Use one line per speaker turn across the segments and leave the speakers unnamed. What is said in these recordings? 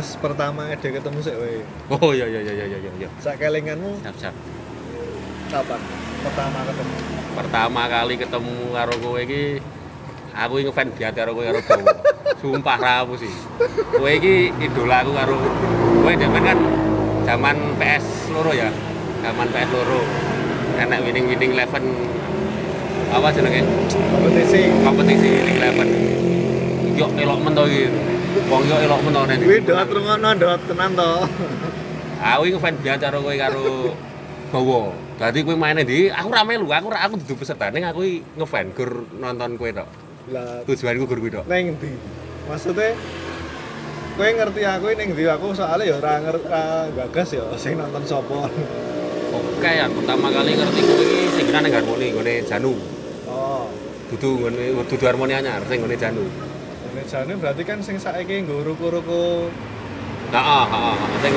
bahas pertama ide ketemu sih weh.
Oh iya iya iya iya iya iya.
Sakelinganmu
Siap siap.
kapan? Pertama ketemu.
Pertama kali ketemu karo kowe iki aku iki ngefans biat karo kowe karo Bowo. Sumpah ra aku sih. Kowe iki idola aku karo kowe demen kan zaman PS loro ya. Zaman PS loro. Enak winning-winning eleven apa jenenge?
Kompetisi.
kompetisi winning eleven. Yo elok men to iki. Wong yo elok men to nek.
Kuwi dot rungono dot tenan to.
Aku iki ngefans biat karo kowe karo Bowo. Dadi kowe main ndi? Aku ra melu, aku ra aku dudu peserta ning aku iki ngefans gur nonton kowe tok.
Lah
Tujuanku gur kuwi tok.
neng ndi? Maksudnya kowe ngerti aku ning ndi aku soalnya ya ora ngerti gagas ya sing nonton sapa.
Oke ya, pertama kali ngerti kowe iki sing kena ning harmoni nggone Janu.
Oh.
Dudu nggone dudu harmoni anyar sing nggone Janu.
Ini jane berarti kan sing saiki nggo ruku-ruku
Heeh, heeh, heeh. Sing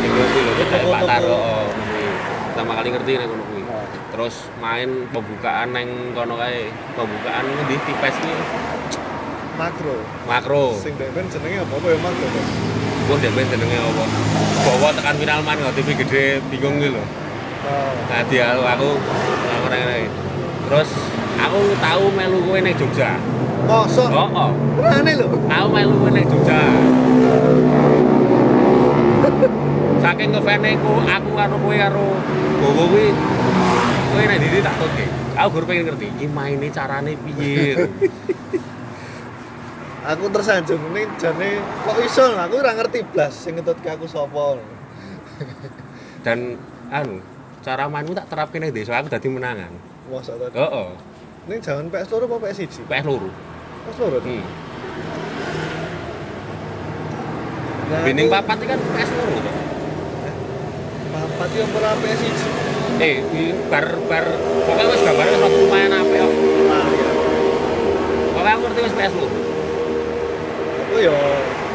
sing kuwi lho. Pak Taro oh, kuwi. Pertama kali ngerti ning kono kuwi.
Oh.
Terus main pembukaan neng kono kae. Pembukaan di tipes iki
makro.
makro.
Sing demen jenenge apa ya makro.
Gue demen jenenge apa? Bawa tekan final man TV gede bingung gitu lho.
Oh.
Nah, dia aku orang ngene. Terus aku tahu melu kowe ning Jogja.
Mosok
Oh, oh.
Berani lho.
Aku melu ning Jogja. Saking ngefane ku aku karo kowe karo Bowo kuwi kowe nek diri tak toke. Aku gur pengen ngerti iki maine carane piye.
Aku tersanjung ini jane kok iso aku ora ngerti blas sing ngetutke aku sapa.
Dan anu, cara mainmu tak terapke ning desa aku dadi menangan.
Mosok to.
Heeh.
Ning jaman PS loro apa PS 1?
PS loro.
PS loro. to?
Hmm.
Nah,
Binding
aku-
papat kan PS loro to.
Papat yo ora PS 1.
Eh, bar bar pokoknya wis gambare wis lumayan apik kok.
Nah, ya.
Pokoknya aku ngerti wis PS loro.
Aku yo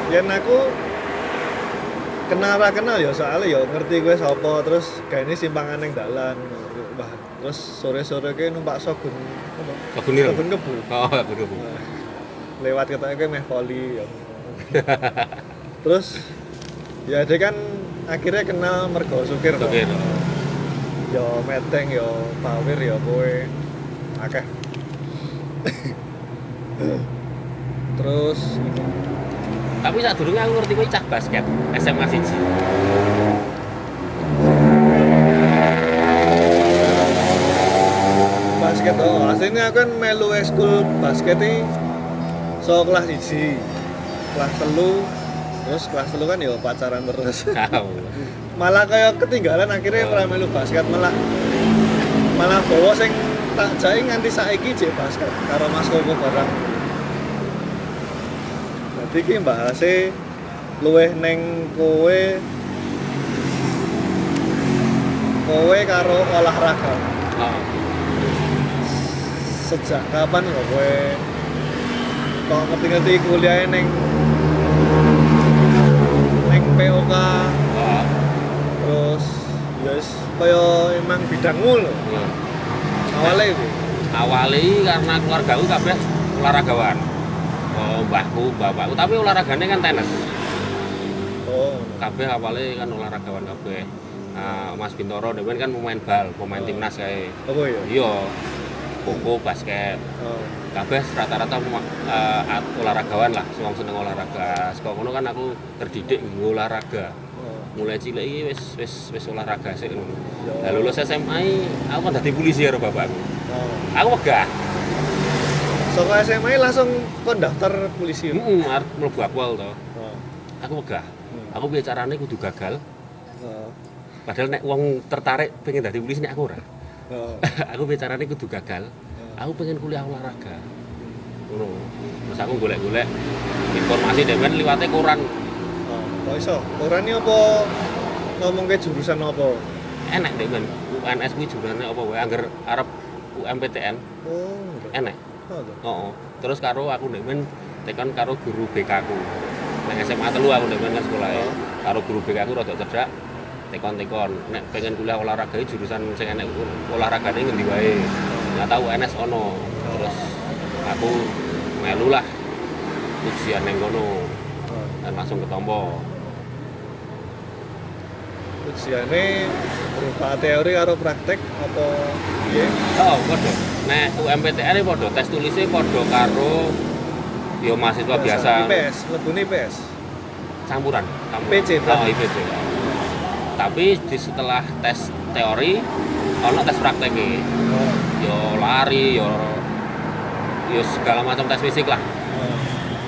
yen aku kenal ra kenal ya soalnya ya ngerti gue sapa terus kayak ini simpangan yang dalan Wah, terus sore-sore ke numpak sogun apa? Sogun kebu
Oh, aku dulu.
Lewat ketanya ke meh poli ya. terus ya dia kan akhirnya kenal mergo supir toh.
Supir.
ya meteng ya pawir ya kowe akeh terus
Tapi saat dulu aku ngerti kowe cah basket SMA siji.
basket oh aslinya aku kan melu ekskul basket ini so kelas iji kelas telu. Terus kelas telu kan ya pacaran terus. Malah kayak ketinggalan akhirnya
Oh.
pernah melu basket. Malah malah bawa sing tak jai nganti saiki jek basket karo Mas Koko barang jadi ki bahase luweh neng kowe kowe karo olahraga.
Oh.
sejak kapan kok kowe kok ngerti-ngerti kuliah neng neng POK
Oh.
terus wis kaya emang bidangmu lho
Iya.
awalnya itu
Awali karena keluarga aku kabeh olahragawan. Oh, mbahku, bapakku, tapi olahraganya kan tenis.
oh
Kabeh awalnya kan olahragawan kabeh. Nah, Mas Bintoro demen kan pemain bal, pemain
Oh.
timnas kayak.
apa ya
Iya. Koko, basket.
oh
kabeh rata-rata at- olahragawan lah, wong seneng olahraga. Saka kono kan aku terdidik olahraga.
oh
Mulai cilik iki wis wis wis olahraga sik ngono.
Ya.
Lah lulus SMA aku kan dadi polisi karo bapakku.
oh
Aku wegah.
so ke SMA langsung kon daftar polisi
Heeh, arep mlebu akwal to.
oh
Aku wegah.
Hmm.
Aku piye carane kudu gagal.
oh
Padahal nek wong tertarik pengen dadi polisi nek aku ora.
oh
aku piye carane kudu gagal. Aku pengen kuliah olahraga. Ngono. Terus aku golek-golek informasi demen liwate koran
oh iso. Orangnya apa ngomong ke jurusan apa?
Enak deh ben UNS kuwi jurane apa? Wae angger arep UMPTN
oh
enak
oh tuh.
heeh terus karo aku nek men tekan karo guru BK ku. Nang SMA telu aku nek men kan sekolah
Oh.
karo guru BK ku rada cedhak tekon-tekon. Nek pengen kuliah olahraga jurusan sing enek olahragane ngendi wae? Nggak tahu UNS ono. Terus aku melu lah ujian neng kono dan langsung ketompo
ujiane berupa teori karo praktek apa piye
Oh, padha. Nek UMPTN iki padha, tes tulisnya padha karo yo mahasiswa biasa
IPS lebune IPS
campuran. campuran.
IPC,
Oh, IPC. Tapi di setelah tes teori ono tes prakteknya.
oh.
Yo lari, yo yo segala macam tes fisik lah.
oh.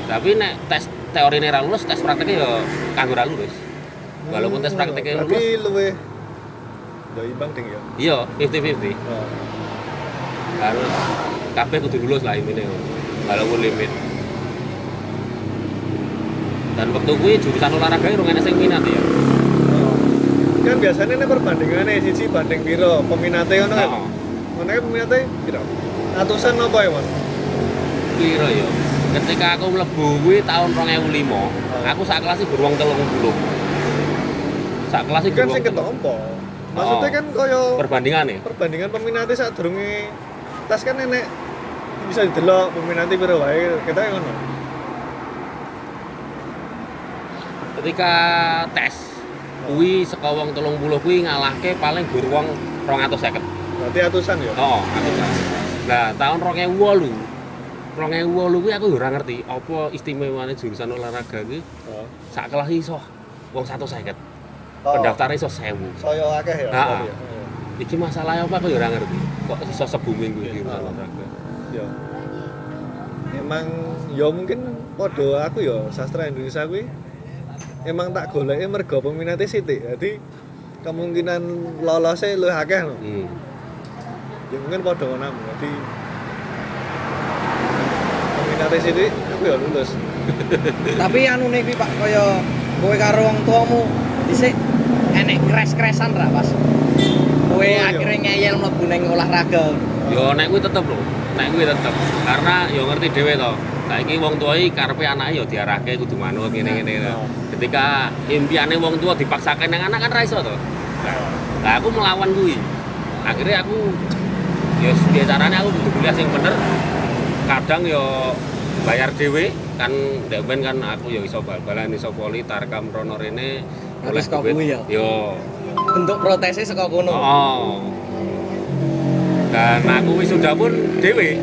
Tapi nek tes teori ini lulus, tes prakteknya yo kanggo lulus. Walaupun tes
Hmm,
prakteknya lulus,
luwe yo imbang ding ya
iya 50-50.
oh.
Harus kabeh kudu lulus lah ini walaupun limit. Dan waktu gue jurusan olahraga rung enek sing minat ya.
Oh. kan biasanya ini perbandingannya siji banding piro peminatnya kan
Nah,
kan peminatnya piro ratusan apa ya mas
piro ya. Ketika aku mlebu kuwi tahun 2005, aku sak kelas iki beruang 30. Sak kelas iki
kan sing ketompo maksudnya
Oh.
kan koyo
perbandingan nih.
perbandingan peminatnya saat durunge tes kan enek bisa didelok peminatnya piro wae kita yang ngono
Ketika tes kuwi saka wong 30 kuwi ngalahke paling gur wong 250.
berarti atusan ya
Oh, tahu. Nah, tahun 2008 2008 kuwi aku ora ngerti apa istimewane jurusan olahraga kuwi
oh.
sak kelas iso wong 150.
Oh.
Pendaftarnya iso 1000.
saya akeh ya
Ah,
berarti ya?
Iki masalahnya apa aku ora ngerti. Kok iso se-booming kuwi jurusan
Ah.
olahraga.
ya emang ya mungkin podo aku ya sastra Indonesia kuwi emang tak goleki mergo peminatnya sithik jadi kemungkinan lolosnya luwih akeh no.
Hmm.
ya mungkin podo ngono jadi peminatnya sithik aku ya lulus
Tapi anu nih Pak kaya kowe karo wong tuamu dhisik enek kres-kresan ra Pas. Kowe
Oh, iya.
akhirnya ngeyel mlebu ning olahraga.
Yo nek kuwi tetep lho. Nek kuwi tetep. Karena yo ngerti dhewe to. Saiki wong tua iki karepe anake yo diarahke kudu manut ngene-ngene.
Oh.
Ketika impiane wong tua dipaksakan nang anak kan ra iso to. Nah, aku melawan kuwi. Akhirnya aku ya carane aku kudu kuliah sing bener. Kadang yo bayar dhewe kan ndek ben kan aku yo iso bal-balan iso voli tarkam rono rene
kau kuwi ya?
Yo.
Bentuk protesnya saka kono.
Oh. Dan aku wisuda pun dhewe.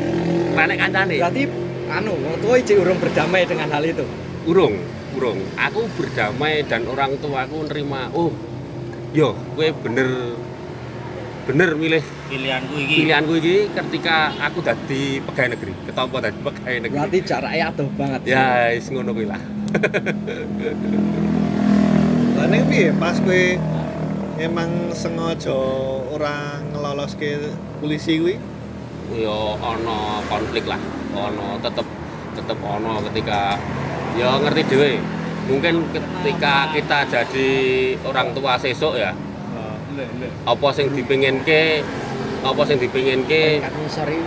Renek kancane.
Berarti anu tua iki urung berdamai dengan hal itu.
Urung, urung. Aku berdamai dan orang tuaku nerima. Oh, yo, gue bener bener milih
pilihanku iki
pilihanku iki ketika aku dadi pegawai negeri. Ketompo dadi pegawai negeri.
Berarti jaraknya adoh banget.
Ya, wis ngono kuwi lah.
lah ning piye pas kowe emang sengaja ora ngeloloske polisi kuwi
Yo ono konflik lah. Ono tetep tetep ono ketika ya ngerti dhewe. Mungkin ketika kita jadi orang tua sesuk ya,
lek
apa sing dipinginke apa sing dipinginke
Kan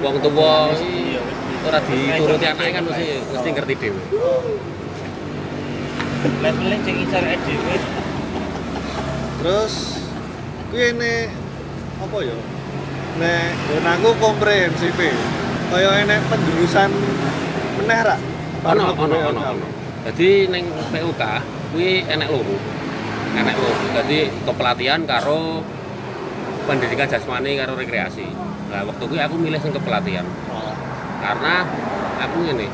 wong tua
iya wis
ora dituruti anake kan mesti mesti ngerti dhewe.
leveling sing incar dhewe
terus kuwi ene apa ya nek nggon aku komprehensif e. kaya enek penjurusan meneh ra
Ono ono ono ono. Dadi ning PUK kuwi enek loro. Enek loro. Dadi kepelatihan karo pendidikan jasmani karo rekreasi. Nah, waktu kuwi aku milih sing kepelatihan.
Oh.
karena aku ini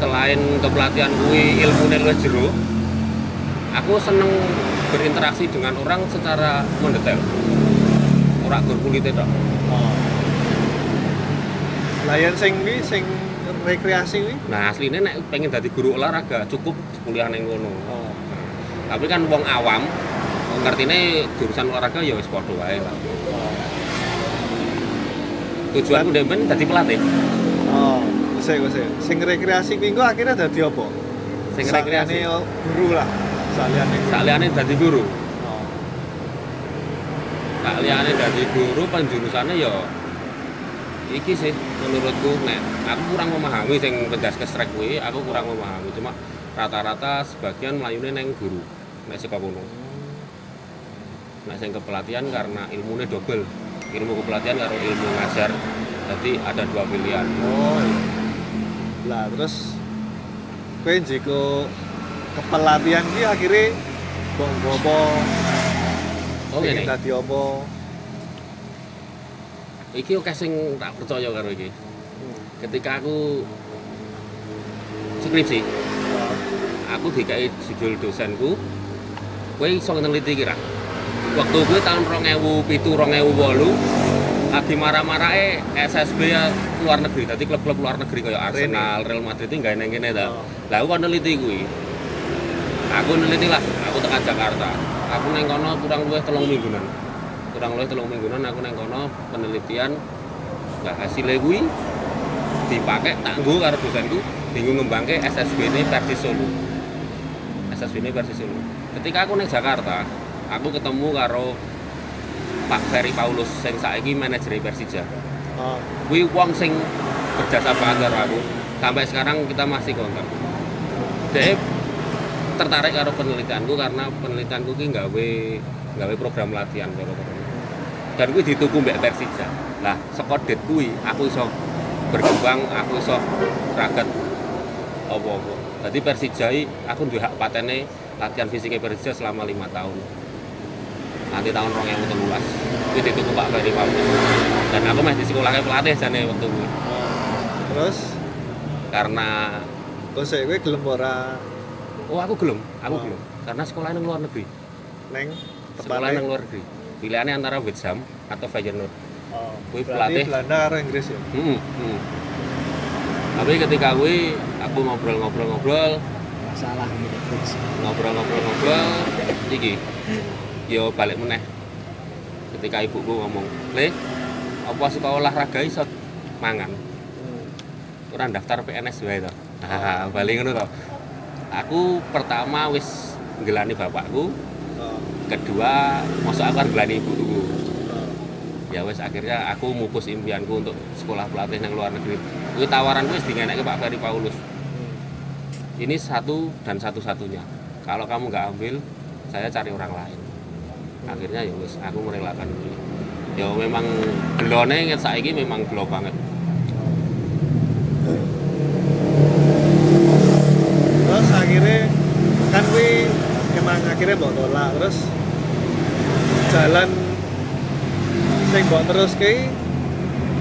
selain kepelatihan kuwi ilmu luwih jero aku seneng berinteraksi dengan orang secara mendetail ora gur kulite tok
Oh. Layan sing kuwi sing rekreasi kuwi.
nah aslinya nek pengen dadi guru olahraga cukup kuliah ning ngono
Oh.
tapi kan wong awam ngertine jurusan olahraga ya wis padha wae lah tujuanku demen dadi pelatih
Oh. Wis. Sing rekreasi kuwi engko akhirnya dadi apa?
sing rekreasi
guru lah. Saliyane.
saliyane dadi guru
Oh.
tak liyane dadi guru penjurusane ya iki sih menurutku nek aku kurang memahami sing penjaskes rek kuwi aku kurang memahami cuma rata-rata sebagian melayune neng guru nek saka kono nek sing kepelatihan karena ilmunya double ilmu kepelatihan karo ilmu ngajar jadi ada dua pilihan
Oh. iya. Lah terus kowe jeko kepelatihan ki akhirnya mbok apa
Oh ngene.
dadi apa
Iki oke sing tak percaya karo iki. Ketika aku skripsi, aku dikai judul dosenku kowe iso neliti kira waktu gue tahun 2007 2008 lagi marah-marah SSB ya luar negeri tadi klub-klub luar negeri kayak Arsenal, Real Madrid itu nggak neng kene ta.
Oh.
Lah aku neliti kuwi. Aku neliti lah, aku tekan Jakarta. Aku neng kono kurang luwih telung mingguan. Kurang luwih telung mingguan aku neng kono penelitian. Lah hasilnya kuwi dipakai tak nggo karo dosenku tinggu ngembangke SSB ini versi Solo. SSB ini versi Solo. Ketika aku neng Jakarta, aku ketemu karo Pak Ferry Paulus sing saiki manajer Persija.
oh
Kuwi wong sing berjasa banget karo aku. Sampai sekarang kita masih kontak. Dia tertarik karo penelitianku karena penelitianku ki gawe gawe program latihan karo. Dan kuwi dituku mbek Persija. Lah, saka det kuwi aku iso berkembang, aku iso raket apa-apa. Jadi Persija aku duwe hak patene latihan fisiknya Persija selama lima tahun. Nanti tahun 2013 itu dituku Pak Ferry Paulus. Dan aku masih di sekolahnya pelatih jane waktu
oh. terus
Karena
terus saya gue gelem ora
oh aku gelem, aku
Oh.
gelem. Karena sekolah nang luar negeri.
neng
Sekolah nang luar negeri. Pilihannya antara West Ham atau Feyenoord.
oh. Berarti
pelatih.
Belanda karo Inggris ya
Hmm, hmm. Tapi ketika gue aku ngobrol-ngobrol-ngobrol,
masalah
ngobrol-ngobrol-ngobrol, iki yo balik meneh. Ketika ibuku ngomong, "Le, apa suka olahraga iso mangan?" Kurang daftar PNS wae to. Ah, balik ngono to. Aku pertama wis ngelani bapakku,
oh.
kedua masuk aku ngelani ibuku.
oh.
Ya wis akhirnya aku mupus impianku untuk sekolah pelatih yang luar negeri. Kuwi tawaran wis dingeneke Pak Ferry Paulus. Ini satu dan satu-satunya. Kalau kamu nggak ambil, saya cari orang lain. Akhirnya ya wis aku merelakan ini. Ya memang gelone nget saiki memang gelo banget.
terus akhirnya kan gue emang akhirnya bawa tolak terus jalan sing bawa terus ke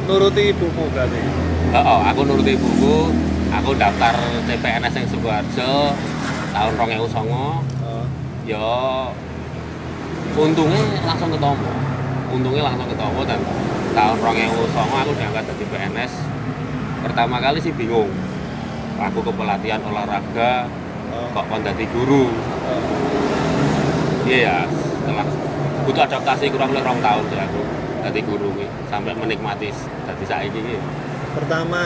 nuruti ibumu berarti
Oh, oh, aku nuruti ibuku, aku daftar CPNS yang Sidoarjo tahun 2009
oh.
ya untungnya langsung ketemu untungnya langsung ketemu dan tahun 2009 aku diangkat jadi PNS pertama kali sih bingung aku kepelatihan olahraga
oh.
kok kon dadi guru iya ya setelah butuh adaptasi kurang lebih rong tahun sih aku jadi guru nih sampai menikmati jadi saiki iki.
pertama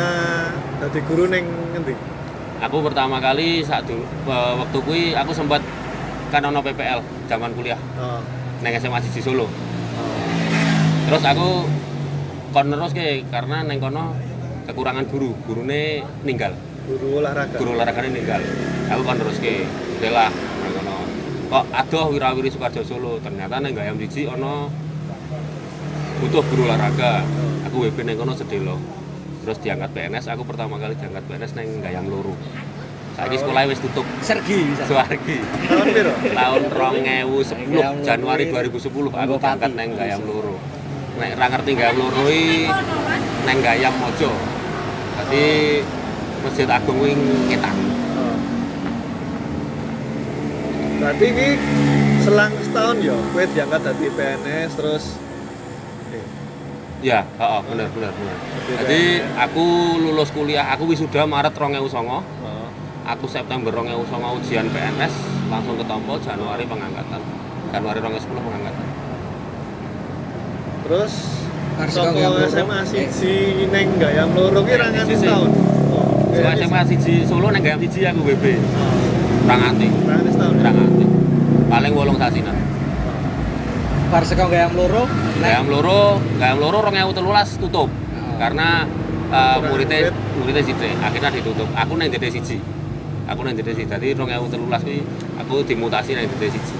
jadi guru neng ngendi
aku pertama kali saat dulu eh, waktu kui aku sempat kan ono PPL zaman kuliah
oh.
Neng SMA di Solo. Terus aku kon terus ke karena neng kono kekurangan guru. Gurune ninggal.
Guru olahraga.
Guru olahraganya ninggal. Aku kon terus ke lah neng kono. Kok adoh wirawiri Sukarjo Solo? Ternyata neng gayam siji ono butuh guru olahraga. Aku WB neng kono sedelo terus diangkat PNS aku pertama kali diangkat PNS neng gayam loro saiki sekolah wis tutup.
Sergi bisa
suargi
tahun piro
tahun 2010
Gayam
Januari
Loro
2010 aku berangkat neng Gayam Loro. Nek ra ngerti Gayam Loro iki neng Gayam Mojo. Jadi Masjid Agung kuwi ngetan.
Oh. berarti ini selang setahun ya gue diangkat dari PNS terus
ya heeh bener bener bener.
Jadi
jadi aku lulus kuliah aku wisuda Maret 2009
oh.
Aku September 2009 ujian PNS langsung ketompo Januari pengangkatan Januari 2010 pengangkatan
terus Soko
kau yang loro.
SMA siji neng gayam loro ki ra nganti
Siji.
setahun. Oh,
so
gayam
SMA siji Solo neng Gayam siji aku WB
Oh,
ra nganti
ra nganti setahun.
ra nganti paling wolung sasinan
bar saka gayam loro
Gayam loro, Gayam loro 2013 tutup. Karena uh,
Kurang
muridnya
murid.
muridnya sithik, akhirnya ditutup. Aku nang DD siji. Aku nang siji. Dadi 2013 kuwi aku dimutasi nang DD siji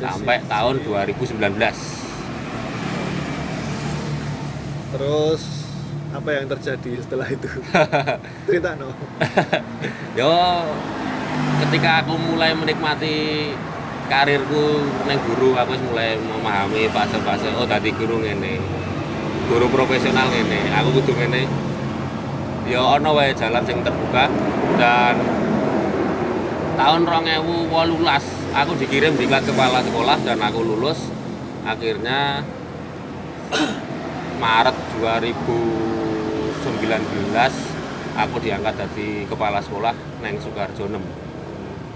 sampai tahun 2019.
Terus apa yang terjadi setelah itu? Cerita no.
Yo ketika aku mulai menikmati karirku neng guru aku mulai memahami fase-fase oh tadi guru ngene guru profesional ngene aku kudu ngene ya ono wae jalan sing terbuka dan tahun 2018 aku dikirim diklat kepala sekolah dan aku lulus. Akhirnya Maret 2019 aku diangkat jadi kepala sekolah neng Sukarjo 6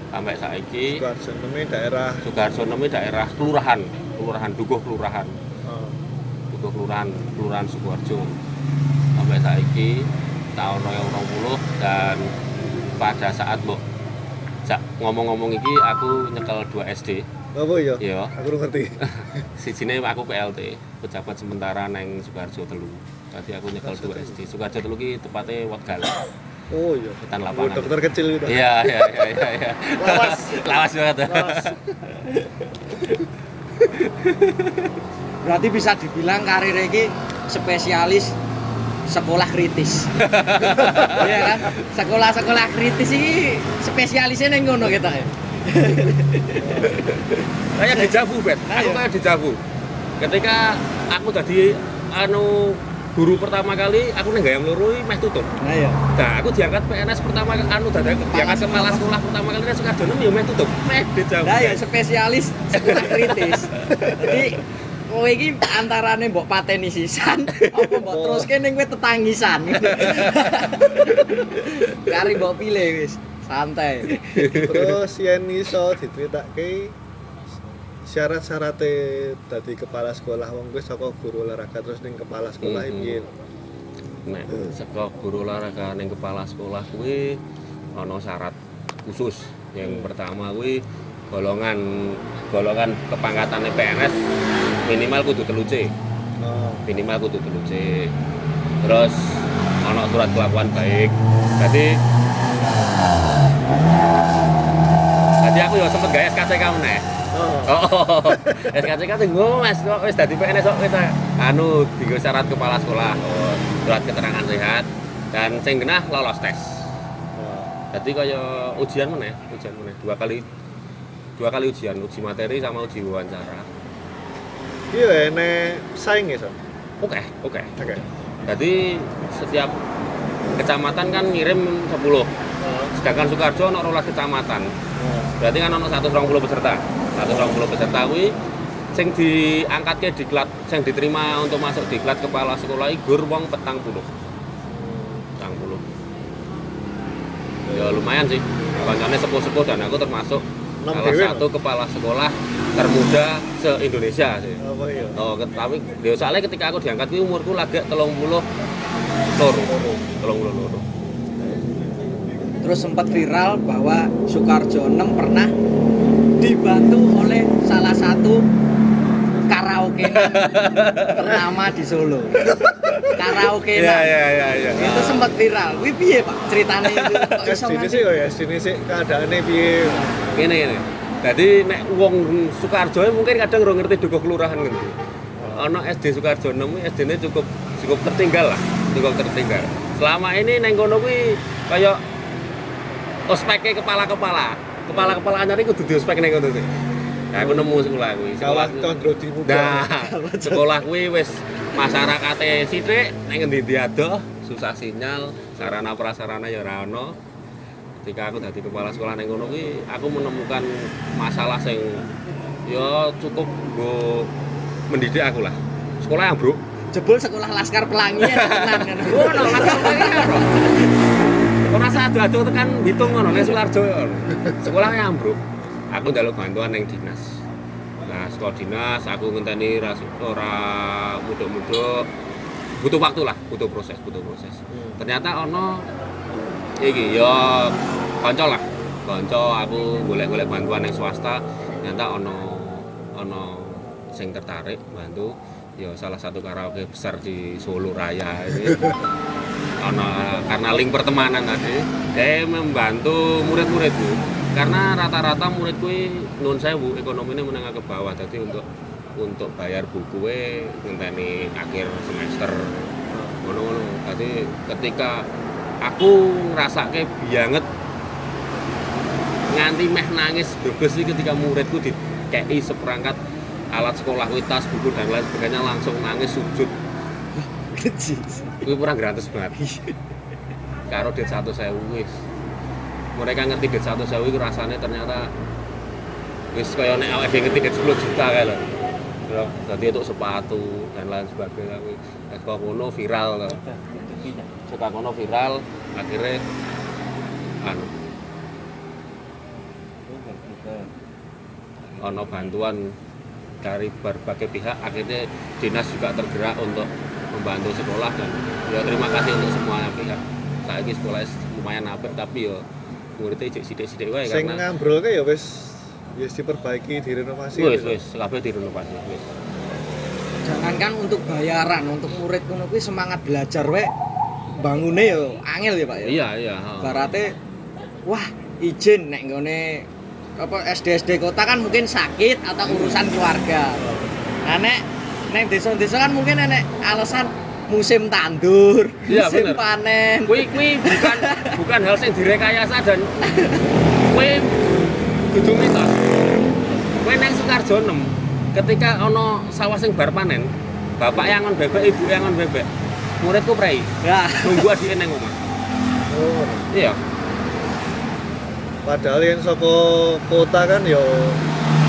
sampai saiki
Sukarjo ini daerah
Sukarjo 6 ini daerah kelurahan kelurahan Dukuh kelurahan.
Oh,
Dukuh kelurahan kelurahan Sukoharjo sampai saiki tahun 2020 dan pada saat jak ngomong-ngomong iki aku nyekel 2 SD
apa ya
iya.
Aku ngerti.
Sijine aku PLT pejabat sementara neng Sukoharjo telu. Tadi aku nyekel 2 SD Sukoharjo telu. Ki tepatnya Wetgal
oh iya.
Hutan
oh,
lapangan.
dokter kecil gitu
iya iya iya iya iya.
Lawas.
lawas banget.
Lawas.
Berarti bisa dibilang karir ini spesialis sekolah kritis. Iya kan? Sekolah-sekolah kritis ini spesialisnya neng ngono kita ya.
kayak dejavu bet
Nah,
aku
iya.
kayak dejavu ketika aku tadi anu guru pertama kali aku neng gayam loro iki meh tutup
Nah ya.
nah aku diangkat PNS pertama kali anu tadi diangkat kepala sekolah pertama kali nang Sukardono ya meh tutup meh dejavu
Nah ya spesialis sekolah kritis. Jadi kowe iki antarane mbok pateni sisan apa mbok teruske ning kowe tetangisan. Kari mbok pilih wis, santai.
terus yen iso diceritake syarat-syaratnya dari kepala sekolah wong kuwi saka guru olahraga terus ning kepala sekolah
Mhm.
iki
nek saka guru olahraga ning kepala sekolah kuwi ana syarat khusus yang pertama kuwi golongan golongan kepangkatan PNS minimal kudu telu C
oh.
Minimal kudu telu C terus ana surat kelakuan baik. Jadi jadi aku ya sempet gawe SKCK meneh.
Oh.
Oh, SKCK tunggu mas, kok wis dadi PNS kok wis anu digo syarat kepala sekolah, oh, surat keterangan sehat dan sing genah lolos tes.
oh.
Jadi kaya ujian meneh, ujian meneh. Dua kali dua kali ujian, uji materi sama uji wawancara.
Iya ene saing ya Son?
Oke, oke.
oke
Jadi setiap kecamatan kan ngirim 10.
oh.
Sedangkan Sukarjo ono 12 kecamatan.
oh.
Berarti kan ono 120 peserta. 120 peserta kuwi sing diangkatke diklat sing diterima untuk masuk diklat kepala sekolah gur wong petang puluh. Petang puluh. Ya lumayan sih. Kancane sepuh-sepuh dan aku termasuk salah satu kepala sekolah termuda se-Indonesia sih.
apa ya
Oh, tapi ya soalnya ketika aku diangkat kuwi umurku lagi 30 loro. 30 loro.
Terus sempat viral bahwa Soekarjo 6 pernah dibantu oleh salah satu karaoke ternama di Solo. Karaoke
Iya iya iya iya.
Itu sempat viral. Wih piye, Pak? Ceritanya itu
sini sih ya sini sih keadaannya piye
Ngene ngene. Jadi nek wong Sukarjo mungkin kadang ora ngerti dukuh kelurahan gitu. Ana SD Sukarjo 6 kuwi SD-ne cukup cukup tertinggal lah, cukup tertinggal. Selama ini neng kono kuwi kaya ospeke kepala-kepala. Kepala-kepala anyar iku kudu diospek neng kono. Nah, aku nemu sekolah kuwi. Sekolah
condro di muka
Nah, sekolah kuwi wis masyarakate sithik ning endi-endi adoh, susah sinyal, sarana prasarana ya ora ono. Ketika aku dadi kepala sekolah ning kono kuwi, aku menemukan masalah sing ya cukup nggo mendidik aku lah. Sekolah yang bro.
jebul sekolah Laskar Pelangi ya tenan kan.
Oh, no, langsung lagi karo. Ora usah adu-adu tekan hitung ngono nek Sularjo. Sekolah yang bro. Aku njaluk bantuan ning dinas. Nah, sekolah dinas aku ngenteni ora ora muduk-muduk. Butuh waktu lah, butuh proses, butuh proses.
Hmm.
Ternyata ono iki ya kanca lah. Kanca aku golek-golek bantuan ning swasta, ternyata ono ono sing tertarik bantu. Ya salah satu karaoke besar di Solo Raya ini Ono- karena link pertemanan tadi dia membantu murid-muridku. Karena rata-rata murid kuwi nun sewu ekonominya menengah ke bawah. Jadi untuk untuk bayar buku we ngenteni akhir semester. Ngono-ngono. Jadi ketika aku ngerasake banget nganti meh nangis. Iki ketika muridku dikei seperangkat alat sekolah kuwi tas buku dan lain sebagainya langsung nangis sujud. Kuwi kurang gratis banget. Karo dit satu sewu wis. Mereka ngerti dit satu sewu itu rasanya ternyata wis kaya nek awake dhewe ngerti dit 10 juta kae lho. Lho, Jadi untuk sepatu dan lain sebagainya wis. Wis kok ngono viral lho. Suka ngono viral akhirnya anu ono bantuan dari berbagai pihak akhirnya dinas juga tergerak untuk membantu sekolah dan ya terima kasih untuk semua pihak saya ini sekolah lumayan apik tapi ya muridnya cek sidik-sidik wae
Sing
karena
ngambrol ke ya wis wis diperbaiki, direnovasi.
wis
gitu.
wis kabeh direnovasi wis
Jangankan untuk bayaran, untuk murid kuwi semangat belajar we bangune yo angel ya, Pak ya.
iya iya.
Barate wah izin nek nggone apa SD SD kota kan mungkin sakit atau urusan keluarga. Nah nek nek desa-desa kan mungkin nek alasan musim tandur,
Iya,
musim
bener.
panen.
Kui kui bukan bukan hal yang direkayasa dan kui kudu mitos. Kui neng Sukarjo 6 ketika ono sawah sing bar panen, bapak yang ngon bebek, ibu yang ngon bebek. Muridku prei,
Ya,
nunggu adike neng omah.
Oh.
Iya.
Padahal yang saka kota kan ya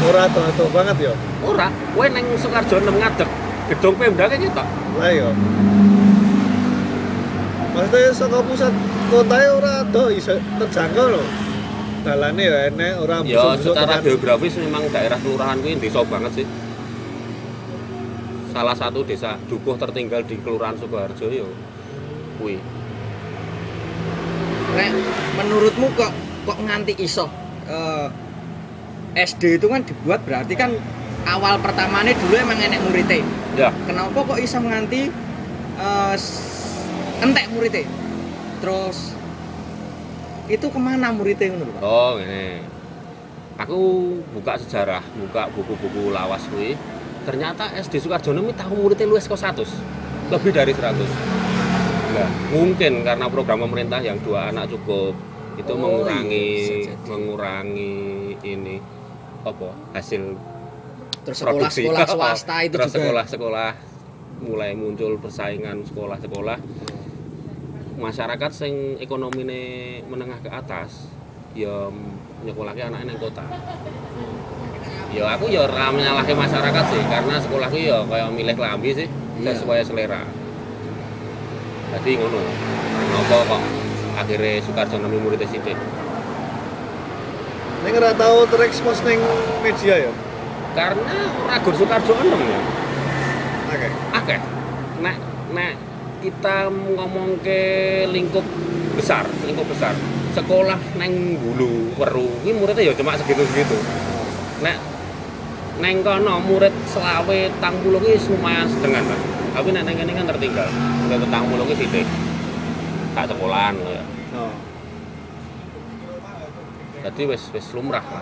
ora ado banget ya.
Ora, kowe neng Sukarjo 6 ngadeg. Gedung Pemda ki kita.
Lah ya. Maksudnya saka pusat kota ya ora ado iso terjangkau loh. Dalane ya enek ora
Ya
busuk-busuk
secara geografis memang daerah kelurahan kuwi desa banget sih. Salah satu desa dukuh tertinggal di Kelurahan Sukoharjo ya kuwi.
nek menurutmu kok kok nganti iso eh, SD itu kan dibuat berarti kan awal pertamanya dulu emang enek muridnya.
Ya,
kenapa kok iso nganti s- entek muridnya terus itu ke mana muridnya ngono lho, Pak?
oh ngene. Aku buka sejarah, buka buku-buku lawas kuwi. Ternyata SD Sukarjono ini tahu muridnya luwes kok 100. Lebih dari 100. Nah, mungkin karena program pemerintah yang dua anak cukup itu
Oh,
mengurangi
iya,
mengurangi ini apa hasil
terus
produksi.
sekolah-sekolah swasta itu
Terus
juga
sekolah-sekolah mulai muncul persaingan sekolah-sekolah masyarakat sing ekonomine menengah ke atas ya nyekolahke anaknya nang kota ya aku ya ora menyalahke masyarakat sih karena sekolahku ya kayak milih kelambi sih
Iya.
sesuai selera. Jadi ngono kenapa kok akhirnya Soekarjo nami muridnya sidik?
Ning ora tau terekspos ning media ya.
karena Ragur Soekarjo enem ya.
Oke.
akeh nek nek kita ngomong ke lingkup besar lingkup besar. Sekolah neng bulu weru ini muridnya ya cuma segitu segitu nek neng kono murid selawe tang puluh ki lumayan sedengan tapi nek neng ini kan tertinggal. Murid tang puluh ki sithik. Tak sekolahan ya.
Oh.
jadi wes wes lumrah lah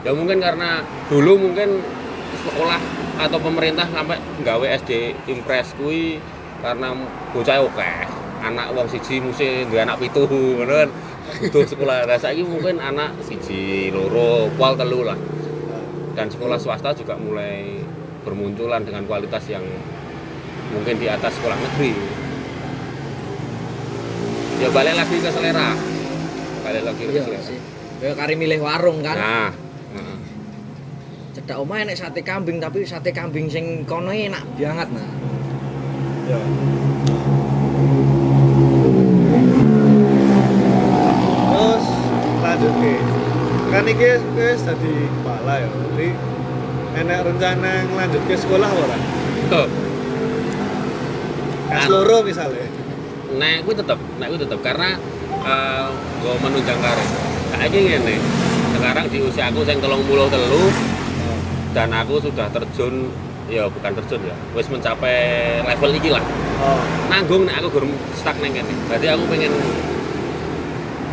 ya mungkin karena dulu mungkin sekolah atau pemerintah sampai nggawe SD impres kui karena bocah oke. Anak wong siji mesti duwe anak pitu ngono kan. Butuh sekolah. Saiki mungkin anak siji loro kual telu lah dan sekolah swasta juga mulai bermunculan dengan kualitas yang mungkin di atas sekolah negeri. Ya balik lagi ke selera. Balik lagi ke
iya
selera.
sih. Ya kari milih warung kan?
Nah, heeh.
cedak omah enek sate kambing tapi sate kambing sing kono enak banget nah.
Ya. Terus lanjut ke kan iki wis dadi kepala ya. Jadi enek rencana ngelanjut ke sekolah ora?
Tuh, Anu.
loro misalnya.
nek kuwi tetep, nek kuwi tetep karena eh gue menunjang karir. Saiki ngene. Sekarang di usia aku sing 33 dan aku sudah terjun ya bukan terjun ya, wis mencapai level iki lah.
Oh.
Nanggung nek aku gurung stuck neng kene. Berarti aku pengen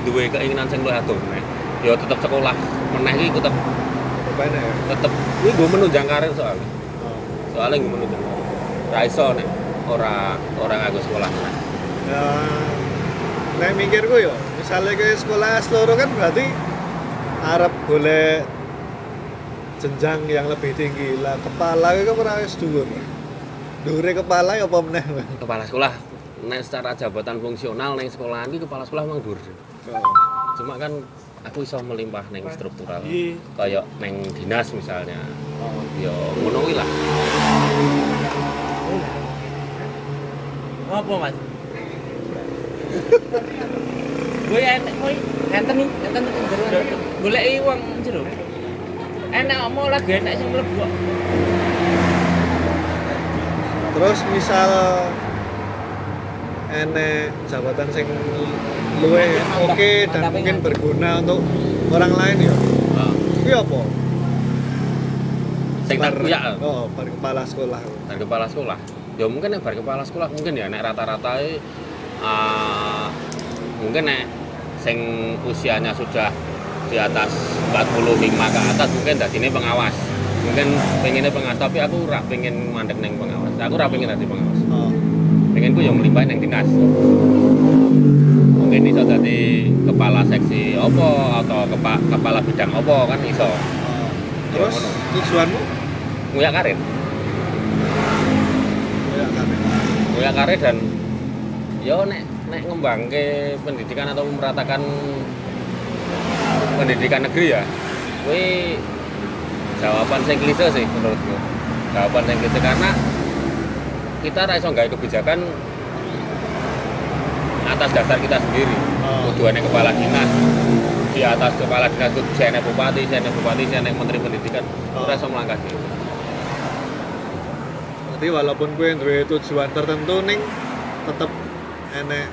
duwe keinginan sing luwih adoh nek. Ya tetep sekolah meneh iki
Bagaimana ya?
tetep kuwi gue menunjang karir soalnya.
Oh.
Soalnya gue menunjang karir. Ra iso nek ora ora nganggo sekolah meneh.
Ya, nek mikirku yo, misalnya ke sekolah S loro kan berarti Arab golek jenjang yang lebih tinggi lah kepala itu wis dhuwur dhuwure kepala ya apa meneh
kepala sekolah nek secara jabatan fungsional neng sekolahan iki kepala sekolah memang dhuwur cuma kan aku iso melimpah neng struktural
Iya.
kayak neng dinas misalnya yo ngono kuwi lah
Apa, Mas? Gue enak, gue enten nih, enten tuh jero. Golek uang jero. Enak mau lagi enak sing mlebu. kok.
terus misal enek jabatan sing luwih oke dan mungkin berguna untuk orang lain ya.
Ah,
kuwi apa?
Sing tak
Bar-
kuyak
oh bar kepala sekolah.
Dari kepala sekolah. Ya mungkin nek bar kepala sekolah mungkin ya nek rata-rata ah, mungkin nek sing usianya sudah di atas 45 ke atas mungkin ini pengawas. Mungkin pengennya pengawas tapi aku ora pengen mandek neng pengawas. Aku ora pengen dadi pengawas.
Oh.
Pengen ku yang melimpahin neng dinas mungkin iso dadi kepala seksi opo atau kepa, kepala bidang opo kan iso.
Oh. terus
ngono.
tujuanmu?
Nguyak karir.
Ya
nguyak karir dan yo nek nek ngembangke pendidikan atau meratakan pendidikan negeri ya kuwi jawaban sing klise sih menurutku. Jawaban sing klise karena kita ra iso gawe kebijakan atas dasar kita sendiri
Oh.
tujuannya kepala dinas di atas kepala dinas itu saya bupati, saya bupati, saya menteri pendidikan
Oh.
iso melangkah gitu.
Jadi walaupun gue duwe tujuan tertentu ning tetep enek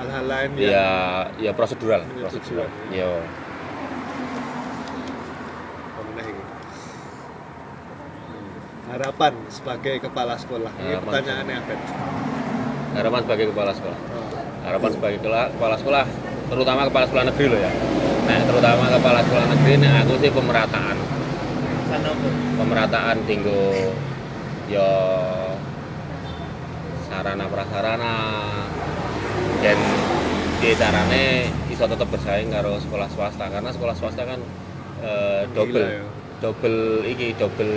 hal-hal lain yang
ya ya prosedural prosedural
iki? harapan sebagai kepala sekolah. Ini pertanyaannya apa?
Harapan sebagai kepala sekolah. Harapan sebagai kepala sekolah terutama kepala sekolah negeri loh ya. Nah terutama kepala sekolah negeri nah aku sih pemerataan. Pemerataan tinggo yo sarana prasarana. Dan di carane iso tetap bersaing karo sekolah swasta karena sekolah swasta kan eh, double
Gila ya.
double iki double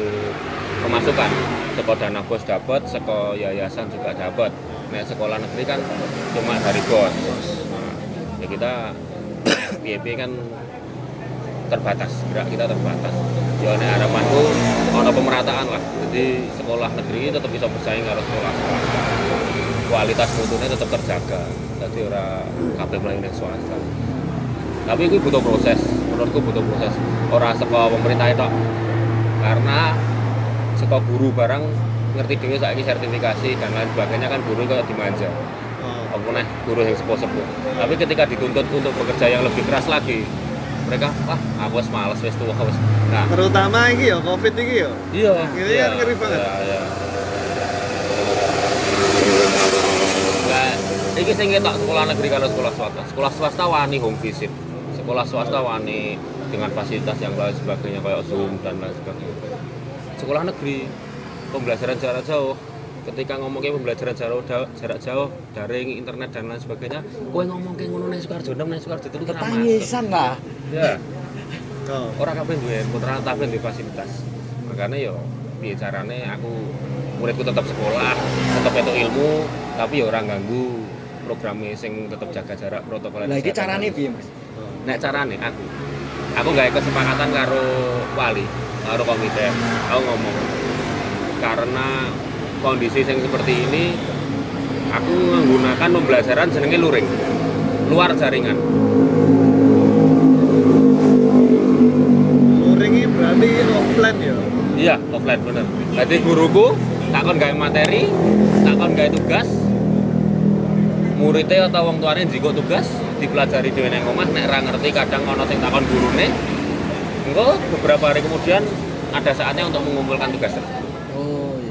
pemasukan. Seko dana bos dapat seko yayasan juga dapat nah sekolah negeri kan cuma dari bos. Nah, ya kita PIP kan terbatas gerak kita terbatas. Ya nek harapanku ono pemerataan lah. Jadi sekolah negeri tetap bisa bersaing karo sekolah. Kualitas mutunya tetap terjaga. Jadi ora kabeh melayu swasta. Tapi itu butuh proses. Menurutku butuh proses. Ora sekolah pemerintah itu karena sekolah guru barang ngerti dhewe saiki sertifikasi dan lain sebagainya kan guru kayak dimanja
Oh.
apa nih guru yang sepuh-sepuh tapi ketika dituntut untuk bekerja yang lebih keras lagi mereka wah aku wis males wis tua wis nah
Terutama iki ya Covid iki ya.
iya
Ini kan ngeri banget.
iya, iya. Nah, iki sing ketok sekolah negeri kalau sekolah swasta. Sekolah swasta wani home visit. Sekolah swasta wani dengan fasilitas yang lain sebagainya kayak Zoom dan lain sebagainya. Sekolah negeri pembelajaran jarak jauh ketika ngomongnya pembelajaran jarak jauh, jarak jauh daring internet dan lain sebagainya kowe ngomong kayak ngono ning Sukarjo ning Sukarjo itu kan.
Ketangisan lah.
ya
Oh.
orang kabeh duwe putra kabeh duwe fasilitas makanya yo piye carane aku muridku tetap sekolah tetap itu ilmu tapi ya orang ganggu programnya sing tetap jaga jarak protokol
Lah iki
kesehatan.
carane piye, Mas?
Oh.
nek carane aku aku nggak kesepakatan karo wali karo komite aku ngomong karena kondisi yang seperti ini aku menggunakan pembelajaran jenenge luring luar jaringan
Luring ini berarti offline ya.
Iya, offline bener. Jadi guruku takon gawe materi, takon gawe tugas. Muridnya atau wong tuane jiko tugas dipelajari dhewe nang omah nek ra ngerti kadang ana sing takon gurune. Engko beberapa hari kemudian ada saatnya untuk mengumpulkan tugas tersebut.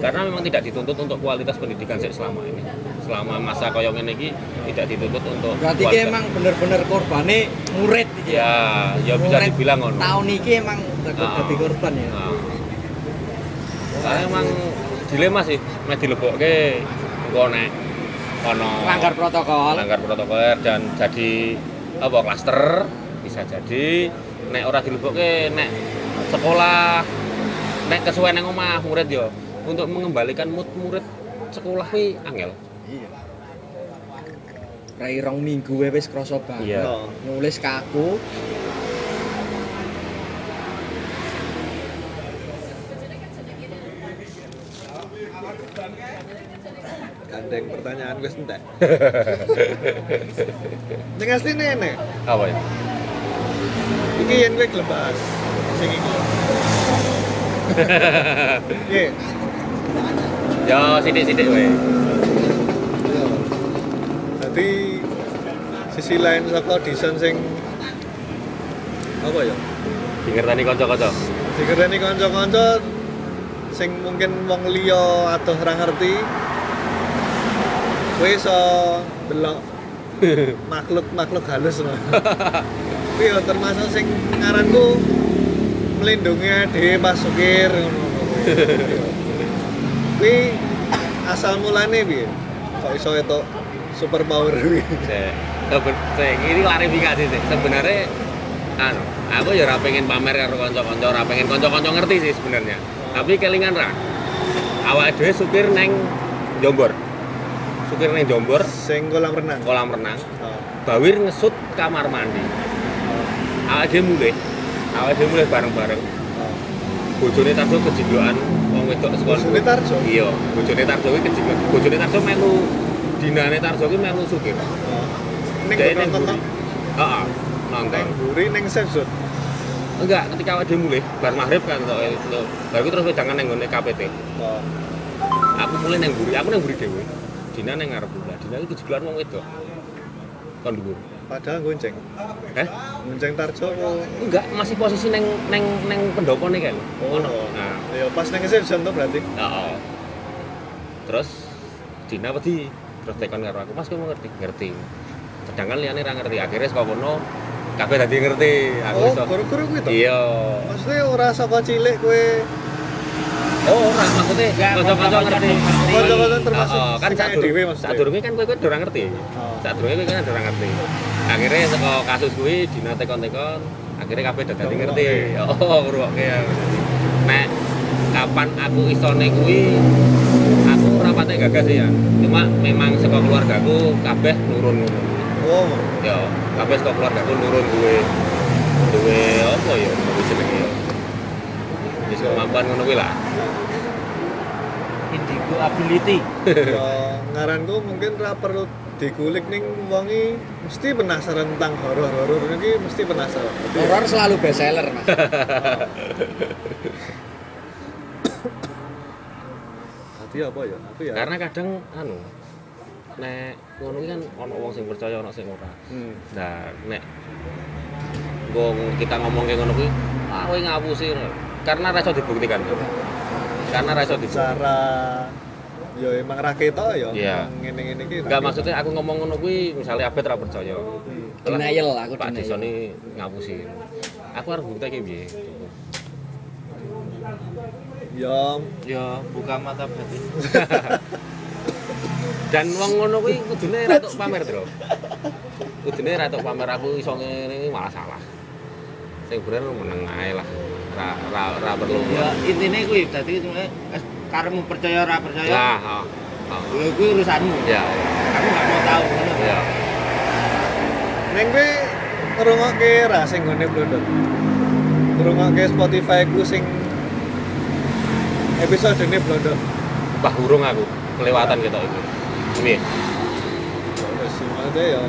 Karena memang tidak dituntut untuk kualitas pendidikan sih selama ini. Selama masa koyo ngene iki tidak dituntut untuk
Berarti ki emang bener-bener korbane murid iki
ya ya bisa
Murid
dibilang ngono.
Tahun iki emang
Ah.
dadi korban ya.
Nah. Karena emang dilema sih, mek dilebokke engko nek ono
Langgar protokol.
langgar protokol dan jadi apa klaster bisa jadi nek ora dilebokke nek sekolah nek kesuwen nang omah murid yo untuk mengembalikan mood murid sekolah kuwi angel.
Iya. Rai rong minggu wae wis krasa banget.
Iya.
Nulis kaku.
Gandeng pertanyaan gue entek. Ning asline nek
Apa ya?
iki yen gue glebas sing iki. Iya.
Yo sithik-sithik wae.
Jadi sisi lain saka desain sing apa ya?
Dingerteni kanca-kanca.
Dikereni kanca-kanca sing mungkin wong liya atau ora ngerti kowe iso delok makhluk-makhluk halus no. Kuwi ya termasuk sing ngaranku melindungi dhewe pas sukir ngono. Kuwi asal mulane piye? Kok iso etok super power kuwi?
Sek, ini klarifikasi sih. Sebenarnya anu, aku ya ora pengen pamer karo kanca-kanca, ora pengen kanca-kanca ngerti sih sebenarnya. Tapi kelingan ra. Awak dhewe supir neng Jombor. Supir neng Jombor,
Sing kolam renang.
kolam renang,
Oh.
bawir ngesut kamar mandi. Awak dhewe mulih. Awak dhewe mulih bareng-bareng.
Oh.
Bojone Tarjo kejeblokan wedok sekolah.
Bojone Tarjo?
Iya, bojone Tarjo kuwi kejeblok. Bojone Tarjo melu dinane Tarjo kuwi melu supir.
Oh. Ning
ning
nonton
buri. Heeh, nonton.
Neng buri neng safe zone.
Enggak, ketika awake mulih bar maghrib kan tok. tok. Bar kuwi terus wedangan nang nggone KPT.
Oh.
Aku mulai nang buri, aku nang buri dhewe. Dina ngarep lah. Dina iki kejeblokan wong wedok. Kon dhuwur.
Padahal gonceng.
Eh?
Gonceng Tarjo?
Enggak, masih posisi neng neng neng pendopone kan.
Oh.
Nah,
Ya pas neng zone tuh berarti.
heeh. Terus Dina wedi terus tekan karo aku, "Mas, kowe ngerti?" Ngerti. Sedangkan liyane ra ngerti. Akhirnya saka kono kabeh dadi ngerti. Aku
Oh,
iso.
guru-guru kuwi to.
Iya.
Maksudnya ora saka cilik kowe
Oh, ora maksudnya kanca-kanca ngerti.
kanca-kanca termasuk
Oh, kan
sing
sak
maksudnya.
sak durunge kan kowe kowe ora ngerti.
Oh.
Sak durunge kowe kan ora ngerti. Akhirnya saka kasus kuwi dina tekon-tekon akhirnya kabeh dadi ngerti. Oh, ngrungokke ya. Nek kapan aku isone kuwi aku ora pate gagas sih ya. Cuma memang saka keluargaku kabeh nurun ngono.
Oh.
Ya, kabeh saka keluargaku nurun duwe duwe apa ya kuwi jenenge ya. Wis kemampuan ngono kuwi lah.
Indigo ability.
Ngaranku mungkin ra perlu dikulik ning wongi mesti penasaran tentang horor-horor iki mesti penasaran. Ya,
Horor selalu best seller, Mas.
Tadi apa ya? Aku ya.
karena kadang anu nek ngono kan ono wong sing percaya ono sing ora
Hmm.
nah nek wong kita ngomong kayak ngono kuwi ah kowe ngapusi ngono. Karena ra iso dibuktikan karena ra iso dibuktikan
Cara ya emang ra ketok ya.
Iya.
Ngene-ngene iki.
enggak maksudnya aku ngomong ngono kuwi misalnya abet ra percaya
Hmm.
Denial aku
Pak. Desoni ngapusi aku harus bukti piye
Ya
Ya, buka mata batin.
dan wong ngono kuwi kudune ra tok pamer, Bro. Kudune ra tok pamer aku iso ngene malah salah. Sing bener meneng ae lah. Ra ra ra perlu.
Ya intine kuwi dadi karepmu percaya ora percaya.
Lah, oh. Oh.
Ya kuwi urusanmu.
Ya,
Aku nggak mau tahu ngono.
ya.
Neng kowe ngrungokke ra sing ngene blondot. Ngrungokke Spotify ku sing episode ini blondot.
Bah urung aku kelewatan gitu itu. Ini.
Wes maksudnya ya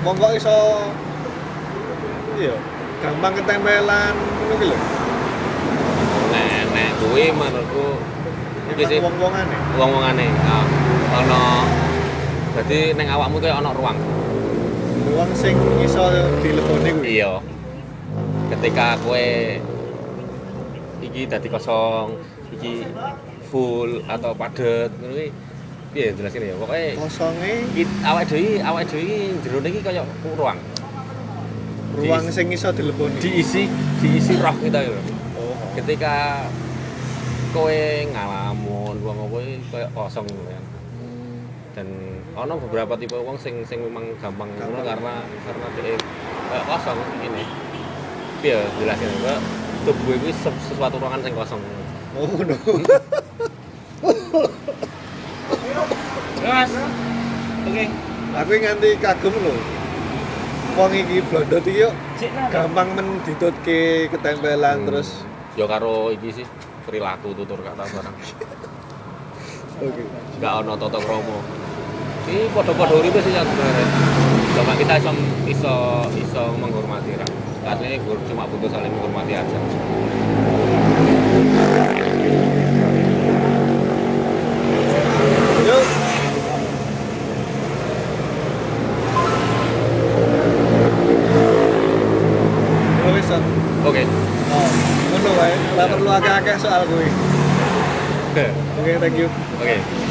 monggo iso iya gampang ketempelan ngono ki lho.
Nek nek kuwi menurutku iki sih
wong-wongane.
wong-wongane. Ah, Ono Jadi neng awakmu kayak ono ruang.
Wong sing iso dileboni kuwi.
Iya. Ketika kue iki dadi kosong, iki full atau padet ngono kuwi piye jelasine ya. Pokoke
Kosonge
iki awake dhewe awake dhewe jero iki kaya ruang.
Ruang sing iso dileboni.
Diisi diisi roh kita lho.
Oh.
Ketika kowe ngalamun wong iki kaya kosong gitu kan. Dan ono beberapa tipe wong sing sing memang gampang ngono karena karena dia kayak kosong ini. piye jelasin kok tubuh itu se- sesuatu ruangan yang kosong
Oh no.
Mas. Oke.
Aku nganti kagum loh. Wong iki blondot iki yo gampang men ditutke ketempelan
Hmm.
terus
ya karo iki sih perilaku tutur kata barang.
Oke.
nggak ono toto kromo ini podo-podo uripe sih yang sebenarnya. Cuma kita iso iso iso menghormati lah aslinya gue cuma butuh saling menghormati aja Oke
Oh, ngono wae. Ora perlu akeh-akeh soal kuwi.
oke
Oke, thank you.
oke